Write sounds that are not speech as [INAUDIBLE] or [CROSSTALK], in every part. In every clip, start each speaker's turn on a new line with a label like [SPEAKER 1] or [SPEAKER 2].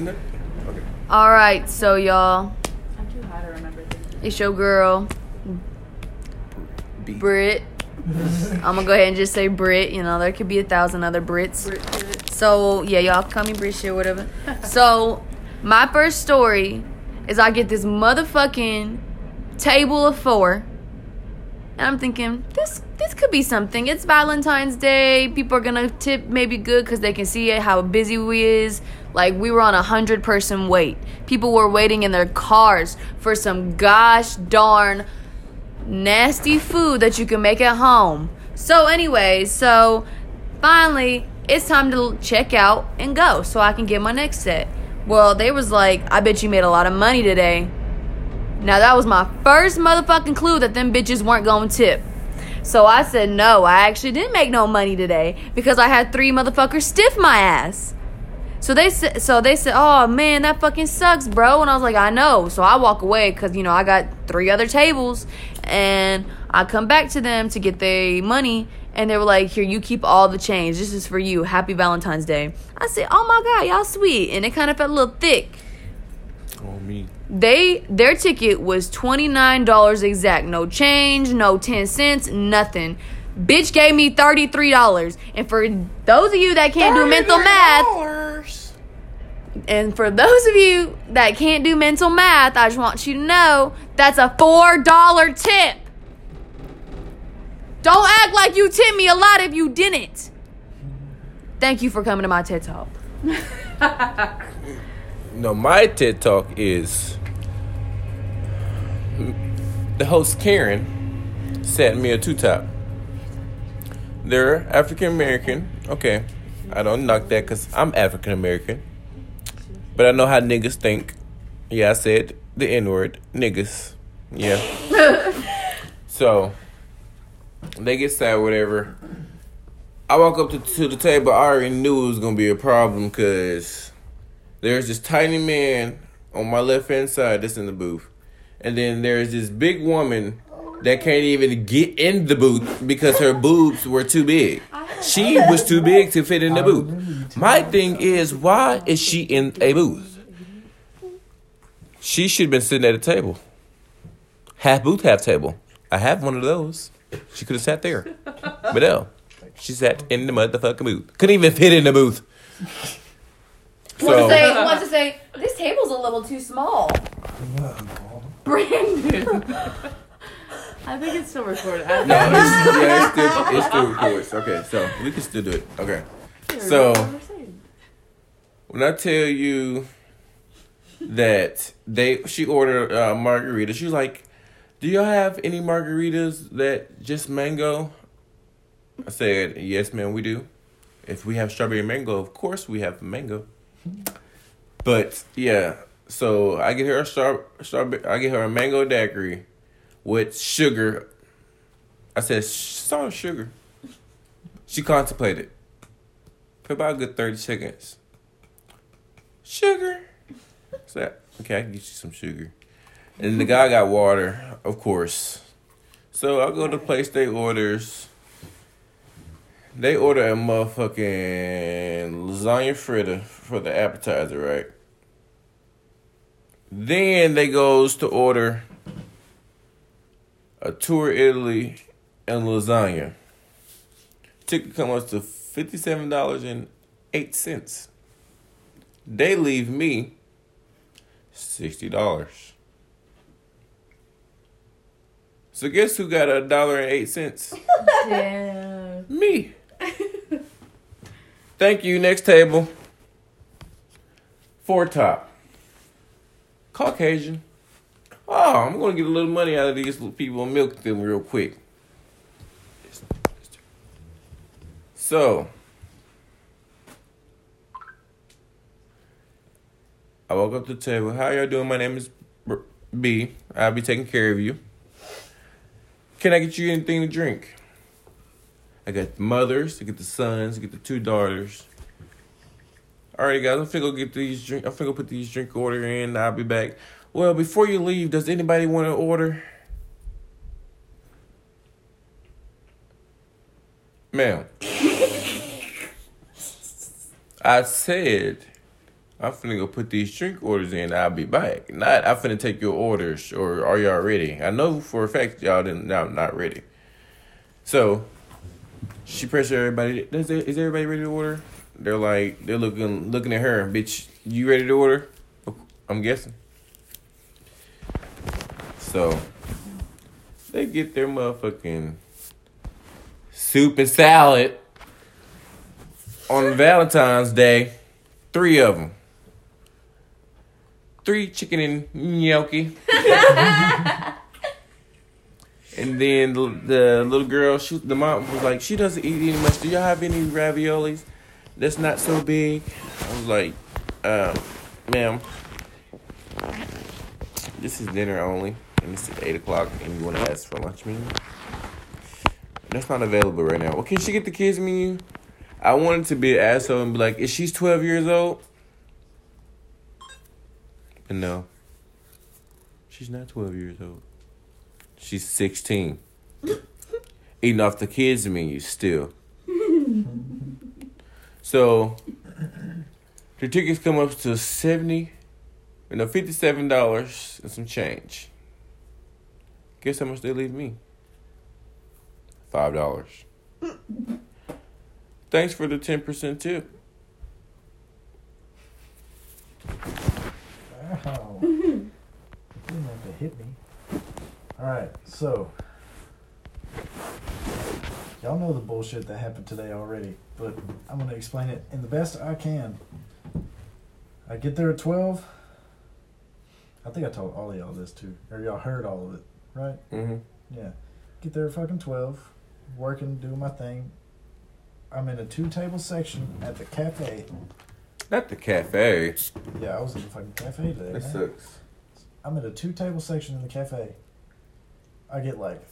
[SPEAKER 1] need nothing. Okay.
[SPEAKER 2] All right, so y'all,
[SPEAKER 3] I'm too high to remember things.
[SPEAKER 2] it's your girl,
[SPEAKER 1] B.
[SPEAKER 2] Brit. I'm gonna go ahead and just say Brit. You know, there could be a thousand other Brits. So yeah, y'all call me Brit shit, whatever. [LAUGHS] so my first story is I get this motherfucking table of four, and I'm thinking this this could be something. It's Valentine's Day. People are gonna tip maybe good because they can see it, how busy we is. Like we were on a hundred person wait. People were waiting in their cars for some gosh darn nasty food that you can make at home. So, anyway, so finally it's time to check out and go so I can get my next set. Well, they was like, I bet you made a lot of money today. Now that was my first motherfucking clue that them bitches weren't going to tip. So I said, no, I actually didn't make no money today because I had three motherfuckers stiff my ass. So they said, so they said, oh man, that fucking sucks, bro. And I was like, I know. So I walk away because you know I got three other tables, and I come back to them to get their money, and they were like, here, you keep all the change. This is for you. Happy Valentine's Day. I said, oh my god, y'all sweet, and it kind of felt a little thick.
[SPEAKER 1] Oh me.
[SPEAKER 2] They their ticket was twenty nine dollars exact, no change, no ten cents, nothing. Bitch gave me thirty three dollars, and for those of you that can't do mental math, and for those of you that can't do mental math, I just want you to know that's a four dollar tip. Don't act like you tipped me a lot if you didn't. Thank you for coming to my TED Talk. [LAUGHS]
[SPEAKER 1] No, my TED Talk is the host Karen sent me a two top. They're African American. Okay, I don't knock that because I'm African American, but I know how niggas think. Yeah, I said the N word, niggas. Yeah. [LAUGHS] so they get sad, whatever. I walk up to, to the table. I already knew it was gonna be a problem because there's this tiny man on my left hand side that's in the booth, and then there's this big woman that can't even get in the booth because her boobs were too big. She was too big to fit in the booth. My thing is, why is she in a booth? She should have been sitting at a table, half booth, half table. I have one of those. She could have sat there, but no, she sat in the motherfucking booth. Couldn't even fit in the booth.
[SPEAKER 2] Want to say, want to say, this table's a little too small.
[SPEAKER 3] Oh, Brandon. [LAUGHS] I think it's still recorded. I
[SPEAKER 1] No, it's, yeah, it's still, it's still records. Okay, so we can still do it. Okay. So when I tell you that they, she ordered uh, margarita. She was like, "Do y'all have any margaritas that just mango?" I said, "Yes, ma'am, we do. If we have strawberry mango, of course we have mango." But yeah, so I get her a straw, strawberry. I get her a mango daiquiri with sugar. I said, and sugar. She contemplated for about a good 30 seconds. Sugar. So, okay, I can get you some sugar. And the guy got water, of course. So I go to place they orders. They order a motherfucking lasagna fritter for the appetizer, right? Then they goes to order a tour Italy and lasagna. Ticket comes to fifty seven dollars and eight cents. They leave me sixty dollars. So guess who got a dollar and eight cents?
[SPEAKER 3] Damn.
[SPEAKER 1] Me. Thank you. Next table. Four top. Caucasian. Oh, I'm gonna get a little money out of these little people and milk them real quick. So, I woke up to the table. How y'all doing? My name is B. I'll be taking care of you. Can I get you anything to drink? I got the mothers, I get the sons, I get the two daughters. All right, guys, I'm finna go get these drink. I'm finna go put these drink order in. I'll be back. Well, before you leave, does anybody want to order? Ma'am, I said I'm finna go put these drink orders in. I'll be back. Not I'm finna take your orders. Or are y'all ready? I know for a fact y'all didn't. Now not ready. So she pressed everybody. Does is everybody ready to order? They're like they're looking looking at her. Bitch, you ready to order? I'm guessing. So they get their motherfucking soup and salad on Valentine's Day. Three of them. Three chicken and gnocchi. [LAUGHS] and then the, the little girl, she, the mom was like, she doesn't eat any much. Do y'all have any raviolis? That's not so big. I was like, um, ma'am, this is dinner only, and it's at eight o'clock, and you want to ask for lunch menu? That's not available right now. Well, can she get the kids menu? I wanted to be an asshole and be like, is she's twelve years old? But no, she's not twelve years old. She's sixteen. [LAUGHS] Eating off the kids menu still. [LAUGHS] so the tickets come up to seventy, no fifty-seven dollars and some change. Guess how much they leave me? Five dollars. Thanks for the ten percent tip.
[SPEAKER 4] Ow. [LAUGHS] you didn't have to hit me. Alright, so. Y'all know the bullshit that happened today already, but I'm going to explain it in the best I can. I get there at 12. I think I told all of y'all this too. Or y'all heard all of it, right?
[SPEAKER 1] Mm-hmm.
[SPEAKER 4] Yeah. Get there at fucking 12, working, doing my thing. I'm in a two table section at the cafe.
[SPEAKER 1] Not the cafe.
[SPEAKER 4] Yeah, I was in the fucking cafe today.
[SPEAKER 1] That
[SPEAKER 4] man.
[SPEAKER 1] sucks.
[SPEAKER 4] I'm in a two table section in the cafe. I get like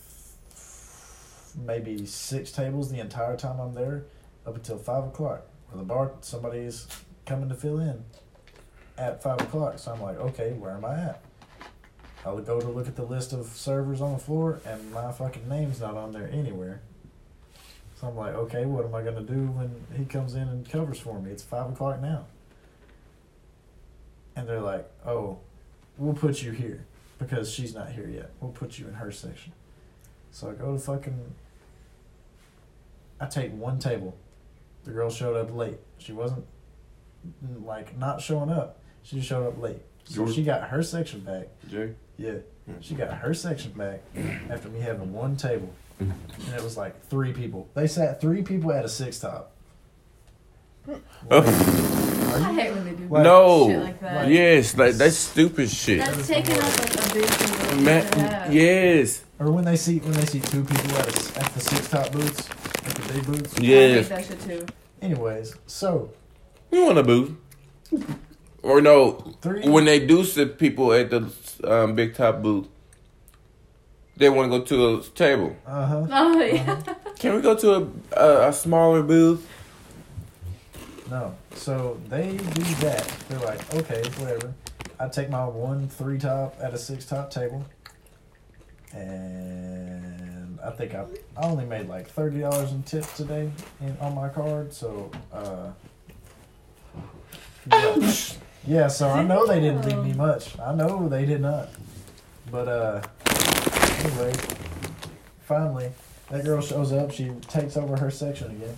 [SPEAKER 4] maybe six tables the entire time I'm there, up until five o'clock. Where the bar somebody's coming to fill in at five o'clock. So I'm like, okay, where am I at? I'll go to look at the list of servers on the floor, and my fucking name's not on there anywhere. So I'm like, okay, what am I gonna do when he comes in and covers for me? It's five o'clock now. And they're like, oh, we'll put you here because she's not here yet. We'll put you in her section. So I go to fucking. I take one table. The girl showed up late. She wasn't like not showing up. She just showed up late. So
[SPEAKER 1] Yours-
[SPEAKER 4] she got her section back.
[SPEAKER 1] Jay.
[SPEAKER 4] Yeah, she got her section back after me having one table,
[SPEAKER 1] Mhm.
[SPEAKER 4] and it was like three people. They sat three people at a six top.
[SPEAKER 1] Oh.
[SPEAKER 3] I hate when they do
[SPEAKER 4] Like-
[SPEAKER 1] no.
[SPEAKER 3] shit like that.
[SPEAKER 1] yes, like that's stupid shit.
[SPEAKER 3] That's taking up like a big thing. that
[SPEAKER 1] Ma-
[SPEAKER 3] they should have.
[SPEAKER 1] yes.
[SPEAKER 4] Or when they see when they see two people at, a, at the six top booths, at the big booths.
[SPEAKER 3] I hate that shit too.
[SPEAKER 4] Anyways, so
[SPEAKER 1] You want a booth? Or no,
[SPEAKER 4] three.
[SPEAKER 1] when they do sit people at the um, big top booth, they want to go to a table.
[SPEAKER 4] Uh huh.
[SPEAKER 3] Oh yeah.
[SPEAKER 1] Can we go to a, a, a smaller booth?
[SPEAKER 4] No. So they do that. They're like, okay, whatever. I take my one three top at a six top table, and I think I I only made like thirty dollars in tips today in, on my card. So, uh, yeah. yeah. So I know they didn't leave me much. I know they did not. But uh, anyway, finally, that girl shows up. She takes over her section again,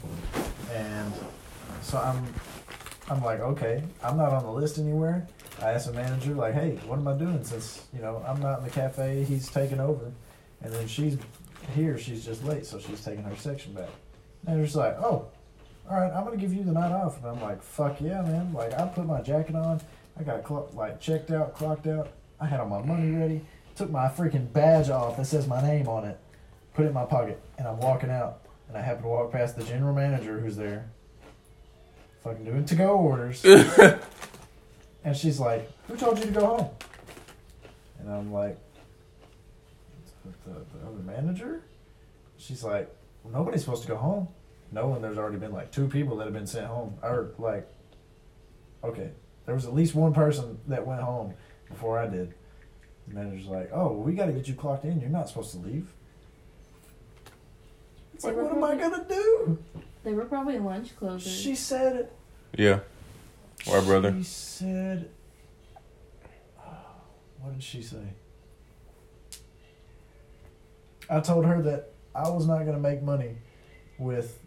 [SPEAKER 4] and so I'm, I'm like, okay, I'm not on the list anywhere. I asked the manager, like, hey, what am I doing since you know I'm not in the cafe? He's taking over, and then she's here. She's just late, so she's taking her section back. Manager's like, oh, all right, I'm gonna give you the night off, and I'm like, fuck yeah, man. Like, I put my jacket on. I got clock, like checked out, clocked out. I had all my money ready. Took my freaking badge off that says my name on it. Put it in my pocket, and I'm walking out. And I happen to walk past the general manager who's there, fucking doing to go orders. [LAUGHS] and she's like, Who told you to go home? And I'm like, The, the, the other manager? She's like, well, Nobody's supposed to go home. Knowing there's already been like two people that have been sent home. Or, like, okay, there was at least one person that went home before I did. The manager's like, Oh, well, we got to get you clocked in. You're not supposed to leave. It's like, what am I gonna do?
[SPEAKER 3] They were probably lunch closers.
[SPEAKER 4] She said
[SPEAKER 1] Yeah. Or brother.
[SPEAKER 4] She said, uh, what did she say? I told her that I was not going to make money with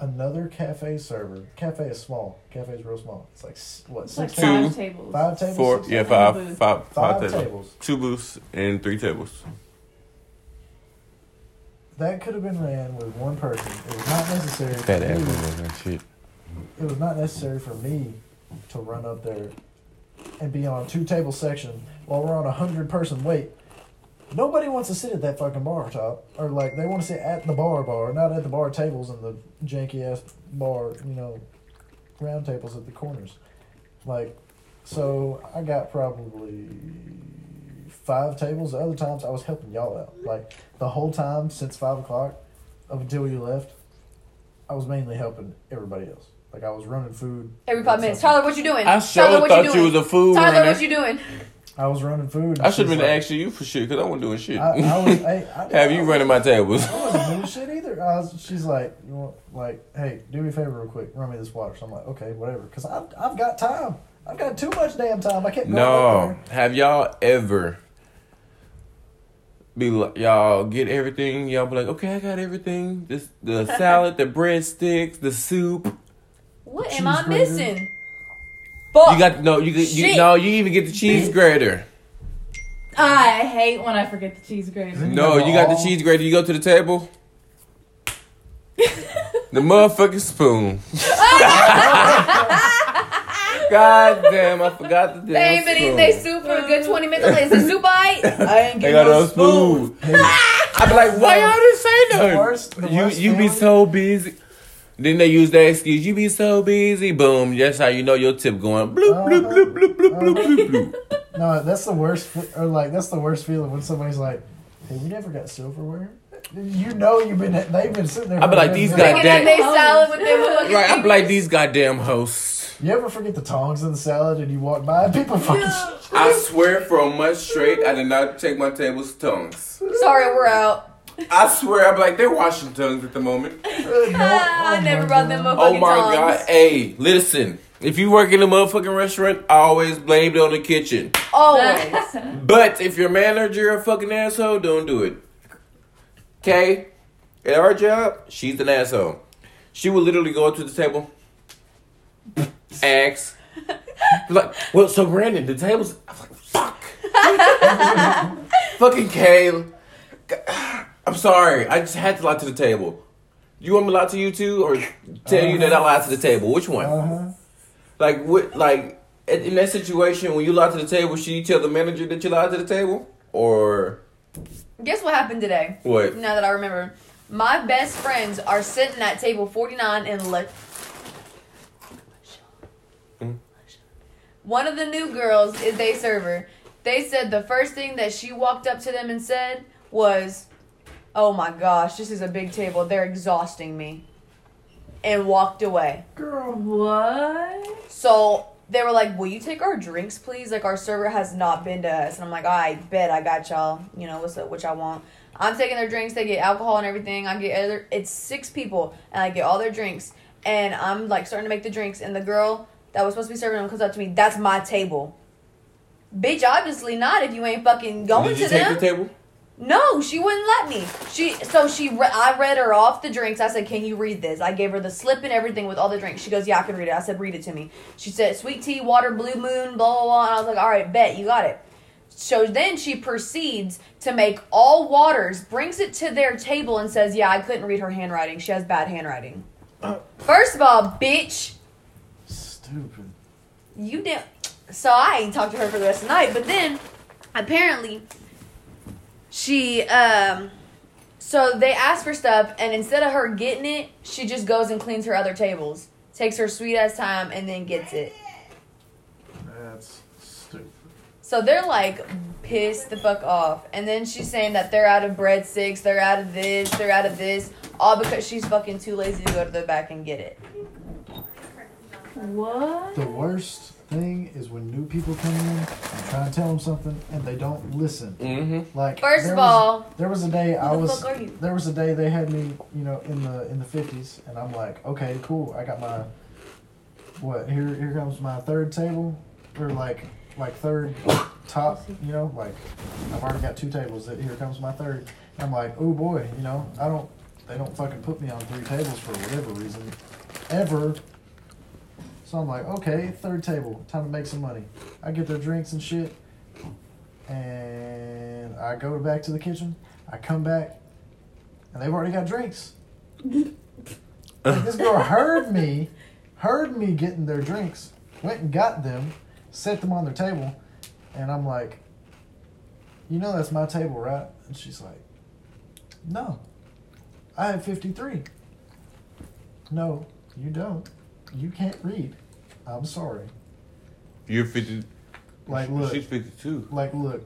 [SPEAKER 4] another cafe server. Cafe is small. Cafe is real small. It's like s- what
[SPEAKER 3] It's like
[SPEAKER 4] six
[SPEAKER 1] Two.
[SPEAKER 3] five tables.
[SPEAKER 4] five tables.
[SPEAKER 1] Four, yeah,
[SPEAKER 4] tables?
[SPEAKER 1] five,
[SPEAKER 3] booth.
[SPEAKER 1] five, five,
[SPEAKER 4] Five
[SPEAKER 1] tables.
[SPEAKER 4] tables.
[SPEAKER 1] Two booths and three tables.
[SPEAKER 4] That could have been ran with one person. It was not necessary. For
[SPEAKER 1] Fat
[SPEAKER 4] me,
[SPEAKER 1] ass and shit.
[SPEAKER 4] it was not necessary for me to run up there and be on a two table section while we're on a hundred person wait. Nobody wants to sit at that fucking bar top, or like they want to sit at the bar bar, not at the bar tables and the janky ass bar, you know, round tables at the corners. Like, so I got probably five tables. The other times I was helping y'all out. Like the whole time since five o'clock, up until you left, I was mainly helping everybody else. Like I was running food
[SPEAKER 2] Every five minutes.
[SPEAKER 4] something.
[SPEAKER 2] Tyler, what you doing?
[SPEAKER 1] I
[SPEAKER 2] Tyler,
[SPEAKER 1] sure
[SPEAKER 2] what
[SPEAKER 1] thought
[SPEAKER 2] you
[SPEAKER 1] you
[SPEAKER 2] doing?
[SPEAKER 1] was a food
[SPEAKER 2] Tyler,
[SPEAKER 1] runner.
[SPEAKER 2] what you doing?
[SPEAKER 4] I was running food.
[SPEAKER 1] I should have been
[SPEAKER 4] like-
[SPEAKER 1] asking you for shit because I wasn't doing shit.
[SPEAKER 4] I, I was. Hey, I, [LAUGHS]
[SPEAKER 1] Have you
[SPEAKER 4] I,
[SPEAKER 1] running my tables?
[SPEAKER 4] I wasn't doing shit either. I was, she's like, you want, like, hey, do me a favor real quick, run me this water. So I'm like, okay, whatever, because I've, I've got time. I've got too much damn time. I can't. Go
[SPEAKER 1] No.
[SPEAKER 4] up
[SPEAKER 1] Have y'all ever be like, y'all get everything? Y'all be like, okay, I got everything. This the [LAUGHS] salad, the breadsticks, the soup.
[SPEAKER 2] What
[SPEAKER 4] Cheese
[SPEAKER 2] am I
[SPEAKER 4] grater.
[SPEAKER 2] missing? Fuck.
[SPEAKER 1] You got no. You get you
[SPEAKER 2] Shit.
[SPEAKER 1] no. You even get the cheese grater.
[SPEAKER 3] I hate when I forget the cheese grater.
[SPEAKER 1] No, you got the cheese grater. You go to the table. [LAUGHS] the motherfucking spoon. [LAUGHS] God damn, I forgot the damn
[SPEAKER 2] They ain't been eating
[SPEAKER 1] spoon.
[SPEAKER 2] they soup for a good 20 minutes. I'm like, is the soup alright? [LAUGHS] I ain't
[SPEAKER 1] They
[SPEAKER 2] getting
[SPEAKER 1] got
[SPEAKER 2] no
[SPEAKER 1] no spoon.
[SPEAKER 4] Hey,
[SPEAKER 1] I be like, why y'all didn't say nothing?
[SPEAKER 4] worst- the
[SPEAKER 1] you
[SPEAKER 4] worst
[SPEAKER 1] you be
[SPEAKER 4] feeling-
[SPEAKER 1] so busy. Then they use that excuse. You be so busy. Boom. That's how you know your tip going. Bloop bloop bloop bloop bloop bloop bloop bloop. [LAUGHS]
[SPEAKER 4] no, that's the worst. Or like, that's the worst feeling when somebody's like, "Hey, you never got silverware." You know, you've been. They've been sitting there.
[SPEAKER 1] I'd be like, these
[SPEAKER 4] minute.
[SPEAKER 1] guys-
[SPEAKER 2] Making that
[SPEAKER 1] Goddamn.
[SPEAKER 2] day salad with them [LAUGHS]
[SPEAKER 1] Right. I'm like these goddamn hosts.
[SPEAKER 4] You ever forget the tongs in the salad and you walk by and people fucking.
[SPEAKER 1] I swear for a month straight, I did not take my table's tongues.
[SPEAKER 2] Sorry, we're out.
[SPEAKER 1] I swear, I'm like they're washing tongues at the moment.
[SPEAKER 2] Uh, [LAUGHS] I oh never brought them up.
[SPEAKER 1] Oh my
[SPEAKER 2] tongs.
[SPEAKER 1] god! Hey, listen. If you work in a motherfucking restaurant, I always blame it on the kitchen.
[SPEAKER 2] Always. [LAUGHS]
[SPEAKER 1] But if your manager a fucking asshole, don't do it. Okay? At our job, she's an asshole. She would literally go up to the table, ask, like, well, so Brandon, the table's. I'm like, fuck. [LAUGHS] fucking Kale. I'm sorry. I just had to lie to the table. You want me to lie to you too, or tell you that I lied to the table? Which one?
[SPEAKER 4] Uh-huh.
[SPEAKER 1] Like what? Like in in that situation, when you lie to the table, should you tell the manager that you lied to the table, or
[SPEAKER 2] Guess what happened today?
[SPEAKER 1] what?
[SPEAKER 2] Now that I remember, my best friends are sitting at table 49 and Le-
[SPEAKER 1] Hmm?
[SPEAKER 2] One of the new girls is a server. They said the first thing that she walked up to them and said was, "Oh my gosh, this is a big table. They're exhausting me," and walked away.
[SPEAKER 4] Girl.
[SPEAKER 3] What?
[SPEAKER 2] So they were like, "Will you take our drinks, please? Like our server has not been to us." And I'm like, "I bet I got y'all. You know what's up? What y'all want?" I'm taking their drinks. They get alcohol and everything. I get other. It's six people, and I get all their drinks. And I'm like starting to make the drinks, and the girl that was supposed to be serving them comes up to me. That's my table. Bitch, obviously not. If you ain't fucking going
[SPEAKER 1] Did you
[SPEAKER 2] to
[SPEAKER 1] take
[SPEAKER 2] them.
[SPEAKER 1] the table?
[SPEAKER 2] No, she wouldn't let me. She so she re- I read her off the drinks. I said, "Can you read this?" I gave her the slip and everything with all the drinks. She goes, "Yeah, I can read it." I said, "Read it to me." She said, "Sweet tea, water, blue moon, blah blah blah." And I was like, "All right, bet you got it." So then she proceeds to make all waters, brings it to their table, and says, "Yeah, I couldn't read her handwriting. She has bad handwriting." [CLEARS THROAT] First of all, bitch,
[SPEAKER 4] Stupid.
[SPEAKER 2] you didn't. So I ain't talked to her for the rest of the night. But then, apparently, she um. So they asked for stuff, and instead of her getting it, she just goes and cleans her other tables, takes her sweet ass time, and then gets it.
[SPEAKER 4] That's stupid.
[SPEAKER 2] So they're like pissed the fuck off, and then she's saying that they're out of breadsticks, they're out of this, they're out of this, all because she's fucking too lazy to go to the back and get it.
[SPEAKER 3] What?
[SPEAKER 4] The worst thing is when new people come in I'm trying to tell them something and they don't listen.
[SPEAKER 1] Mm-hmm.
[SPEAKER 4] Like
[SPEAKER 2] First
[SPEAKER 4] there
[SPEAKER 2] of
[SPEAKER 4] was-
[SPEAKER 2] all,
[SPEAKER 4] there was a day I
[SPEAKER 2] the
[SPEAKER 4] was
[SPEAKER 2] fuck are you?
[SPEAKER 4] there was a day they had me you know in the in the fifties and I'm like okay cool I got my what? Here, here comes my third table, or like, like third top. You know, like I've already got two tables. That here comes my third. I'm like, oh boy, you know, I don't. They don't fucking put me on three tables for whatever reason, ever. So I'm like, okay, third table, time to make some money. I get their drinks and shit, and I go back to the kitchen. I come back, and they've already got drinks. [LAUGHS] Like, this girl heard me, heard me getting their drinks, went and got them, set them on their table, and I'm like, you know that's my table, right? And she's like, no, I have 53. No, you don't. You can't read. I'm sorry.
[SPEAKER 1] You're 50.
[SPEAKER 4] Like, look,
[SPEAKER 1] She's 52.
[SPEAKER 4] like, look,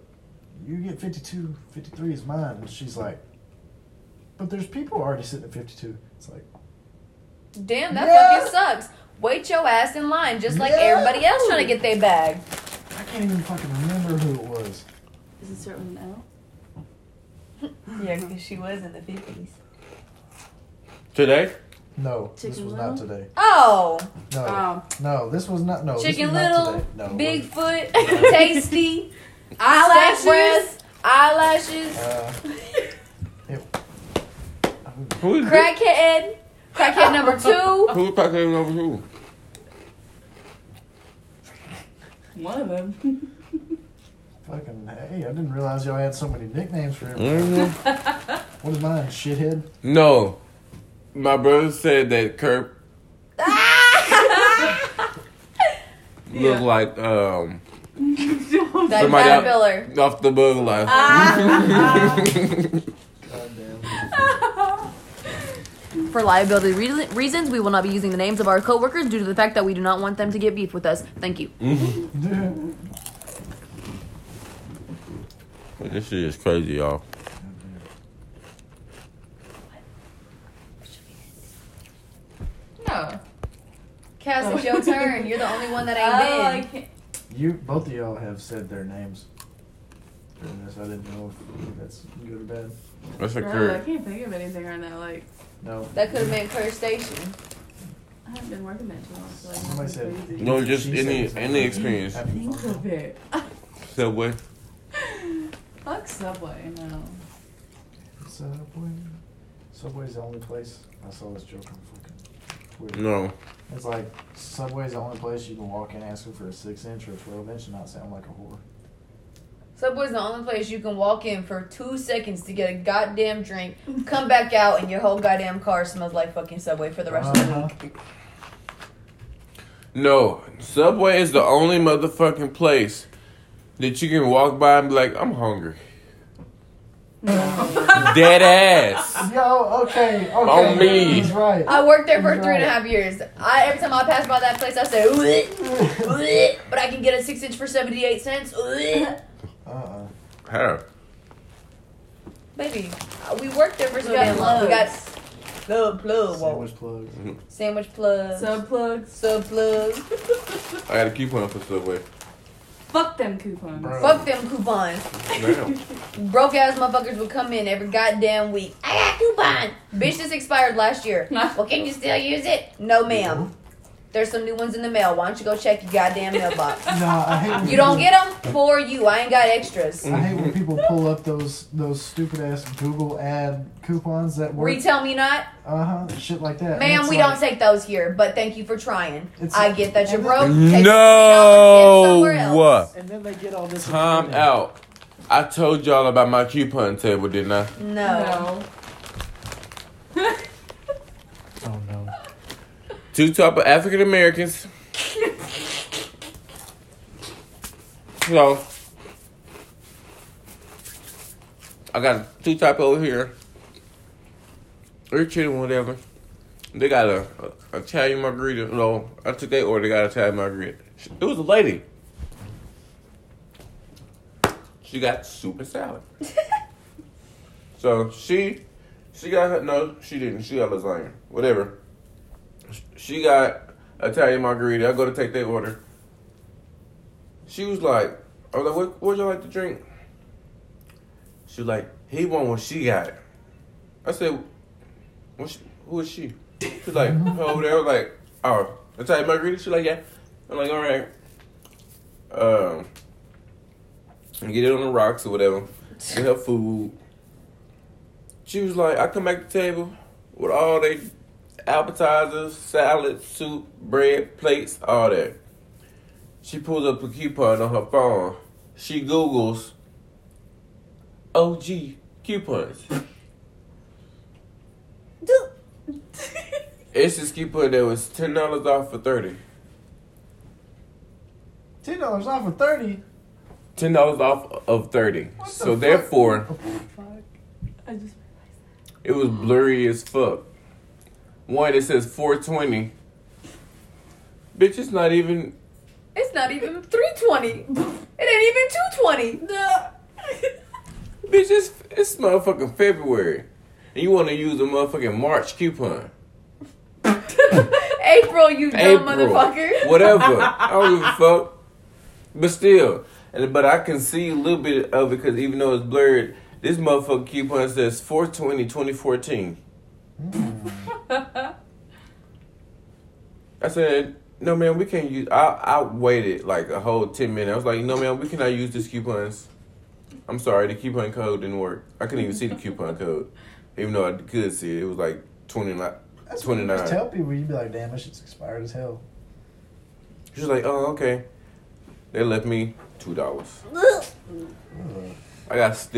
[SPEAKER 4] you get 52, 53 is mine. And she's like, but there's people already sitting at 52. It's like,
[SPEAKER 2] Damn, that
[SPEAKER 4] Yeah.
[SPEAKER 2] fucking sucks. Wait your ass in line, just like
[SPEAKER 4] Yeah.
[SPEAKER 2] everybody else trying to get their bag.
[SPEAKER 4] I can't even fucking remember who it was.
[SPEAKER 3] Is it certain with an L?
[SPEAKER 2] Yeah, because she was in the fifties.
[SPEAKER 1] Today?
[SPEAKER 4] No, this was
[SPEAKER 3] Little?
[SPEAKER 4] not today.
[SPEAKER 2] Oh,
[SPEAKER 4] No,
[SPEAKER 3] Oh.
[SPEAKER 4] no, this was not. No,
[SPEAKER 2] Chicken
[SPEAKER 4] this was
[SPEAKER 2] Little,
[SPEAKER 4] not today. No.
[SPEAKER 2] Bigfoot, [LAUGHS] Tasty, [LAUGHS] eyelashes,
[SPEAKER 3] Eyelashes.
[SPEAKER 2] eyelashes,
[SPEAKER 4] Uh, it,
[SPEAKER 1] Who is
[SPEAKER 2] crackhead, crackhead number two.
[SPEAKER 1] Who's packing over who?
[SPEAKER 3] One of them. [LAUGHS]
[SPEAKER 4] fucking hey, I didn't realize y'all had so many nicknames for everything.
[SPEAKER 1] Mm-hmm.
[SPEAKER 4] What is mine? Shithead.
[SPEAKER 1] No. My brother said that Kurt [LAUGHS]
[SPEAKER 3] Yeah.
[SPEAKER 1] looked like um [LAUGHS]
[SPEAKER 2] That
[SPEAKER 1] Somebody out- off the bug life.
[SPEAKER 2] For liability re- reasons, we will not be using the names of our coworkers due to the fact that we do not want them to get beef with us. Thank you. [LAUGHS]
[SPEAKER 1] this shit is crazy, y'all.
[SPEAKER 3] No.
[SPEAKER 2] Cass, it's oh. your turn. You're the only one that
[SPEAKER 3] Oh, I
[SPEAKER 2] ain't
[SPEAKER 3] can't.
[SPEAKER 4] you both of y'all have said their names during this. I didn't know if that's good or bad.
[SPEAKER 1] That's a
[SPEAKER 3] Bro, I
[SPEAKER 1] Kurt.
[SPEAKER 3] can't think of anything right now. Like,
[SPEAKER 4] No.
[SPEAKER 2] That could have been Kurt Station.
[SPEAKER 3] I haven't been working that too long. So like,
[SPEAKER 4] Somebody said-
[SPEAKER 1] No, just
[SPEAKER 4] She
[SPEAKER 1] any
[SPEAKER 4] said
[SPEAKER 1] any experience.
[SPEAKER 4] Happy
[SPEAKER 3] Think
[SPEAKER 4] fun.
[SPEAKER 3] of it. [LAUGHS]
[SPEAKER 1] Subway. [LAUGHS]
[SPEAKER 3] Fuck Subway, no.
[SPEAKER 4] Subway. Subway's the only place. I saw this joke on fucking Twitter.
[SPEAKER 1] No.
[SPEAKER 4] It's like Subway's the only place you can walk in asking for a six inch or a twelve inch and not sound like a whore.
[SPEAKER 2] Subway's the only place you can walk in for two seconds to get a goddamn drink, come back out, and your whole goddamn car smells like fucking Subway for the rest of the
[SPEAKER 4] Uh-huh.
[SPEAKER 2] week.
[SPEAKER 1] No. Subway is the only motherfucking place that you can walk by and be like, I'm hungry. Dead ass.
[SPEAKER 4] Yo, okay, okay.
[SPEAKER 1] On me.
[SPEAKER 4] He's right.
[SPEAKER 2] I worked there for
[SPEAKER 4] He's
[SPEAKER 2] three and a half years. I every time I pass by that place, I say, "Bleh, bleh," but I can get a six inch for seventy eight cents. Bleh.
[SPEAKER 4] Uh-uh.
[SPEAKER 1] How?
[SPEAKER 2] Baby, uh, we worked there for so
[SPEAKER 3] We got
[SPEAKER 2] damn long. We got
[SPEAKER 3] plugs.
[SPEAKER 2] plug, plug.
[SPEAKER 4] Sandwich plugs.
[SPEAKER 2] sandwich plug,
[SPEAKER 3] Sub plugs.
[SPEAKER 2] sub plug. [LAUGHS]
[SPEAKER 1] I got a coupon for Subway.
[SPEAKER 3] Fuck them coupons.
[SPEAKER 4] Bro.
[SPEAKER 2] Fuck them coupons.
[SPEAKER 1] Damn. [LAUGHS]
[SPEAKER 2] Broke ass motherfuckers would come in every goddamn week. I got coupon. Bitch, this expired last year. well, can you still use it? No, ma'am. There's some new ones in the mail. Why don't you go check your goddamn mailbox? [LAUGHS]
[SPEAKER 4] no, I hate when
[SPEAKER 2] You don't get them for you. I ain't got extras.
[SPEAKER 4] I hate when people pull up those those stupid ass Google ad coupons that work.
[SPEAKER 2] Retail me not,
[SPEAKER 4] Uh huh. Shit like that.
[SPEAKER 2] Ma'am. We
[SPEAKER 4] like-
[SPEAKER 2] don't take those here, but thank you for trying.
[SPEAKER 4] It's-
[SPEAKER 2] I get that you're
[SPEAKER 4] and
[SPEAKER 2] broke.
[SPEAKER 4] then-
[SPEAKER 2] Take your $3 somewhere else.
[SPEAKER 1] No.
[SPEAKER 4] And then they get all this.
[SPEAKER 1] Time out. I told y'all about my coupon table, didn't I?
[SPEAKER 2] No.
[SPEAKER 3] No.
[SPEAKER 1] Two type of African Americans. So I got two type over here. They're chilling, whatever. They got a, a Italian margarita. No, I took their order. They got Italian margarita. It was a lady. She got soup and salad. [LAUGHS] so she, she got her. No, she didn't. She got lasagna. Whatever. She got Italian margarita. I go to take their order. She was like, I was like, what, would y'all like to drink? She was like, he want what she got. I said, she, who is she? She's like, over there. I was like, oh, Italian margarita. She's like, yeah. I'm like, all right. Um, and get it on the rocks or whatever. Get her food. She was like, I come back to the table with all they appetizers, salad, soup, bread, plates, all that. She pulls up a coupon on her phone. She Googles OG coupons. [LAUGHS] It's this coupon that was ten dollars off for thirty.
[SPEAKER 4] Ten dollars off for thirty.
[SPEAKER 1] Ten dollars off of thirty.
[SPEAKER 4] What the
[SPEAKER 1] So
[SPEAKER 4] fuck?
[SPEAKER 1] therefore, oh,
[SPEAKER 3] Fuck. I just
[SPEAKER 1] it was blurry as fuck. One it says four twenty. Bitch, it's not even.
[SPEAKER 2] It's not even 320. It ain't even 220. [LAUGHS]
[SPEAKER 1] Bitch, it's it's motherfucking February, and you want to use a motherfucking March coupon. [LAUGHS]
[SPEAKER 2] April, you dumb
[SPEAKER 1] April,
[SPEAKER 2] motherfucker.
[SPEAKER 1] whatever. [LAUGHS] I don't give a fuck. But still, and but I can see a little bit of it because even though it's blurred, this motherfucking coupon says 420 2014. I said, no man, we can't use. I I waited like a whole ten minutes. I was like, no man, we cannot use this coupons. I'm sorry, the coupon code didn't work. I couldn't even see the coupon code, even though I could see it. It was like twenty nine.
[SPEAKER 4] That's what you
[SPEAKER 1] 29.
[SPEAKER 4] just tell people. You'd be like, damn, this shit's expired as hell.
[SPEAKER 1] She's like, oh okay. They left me two dollars. I got stiff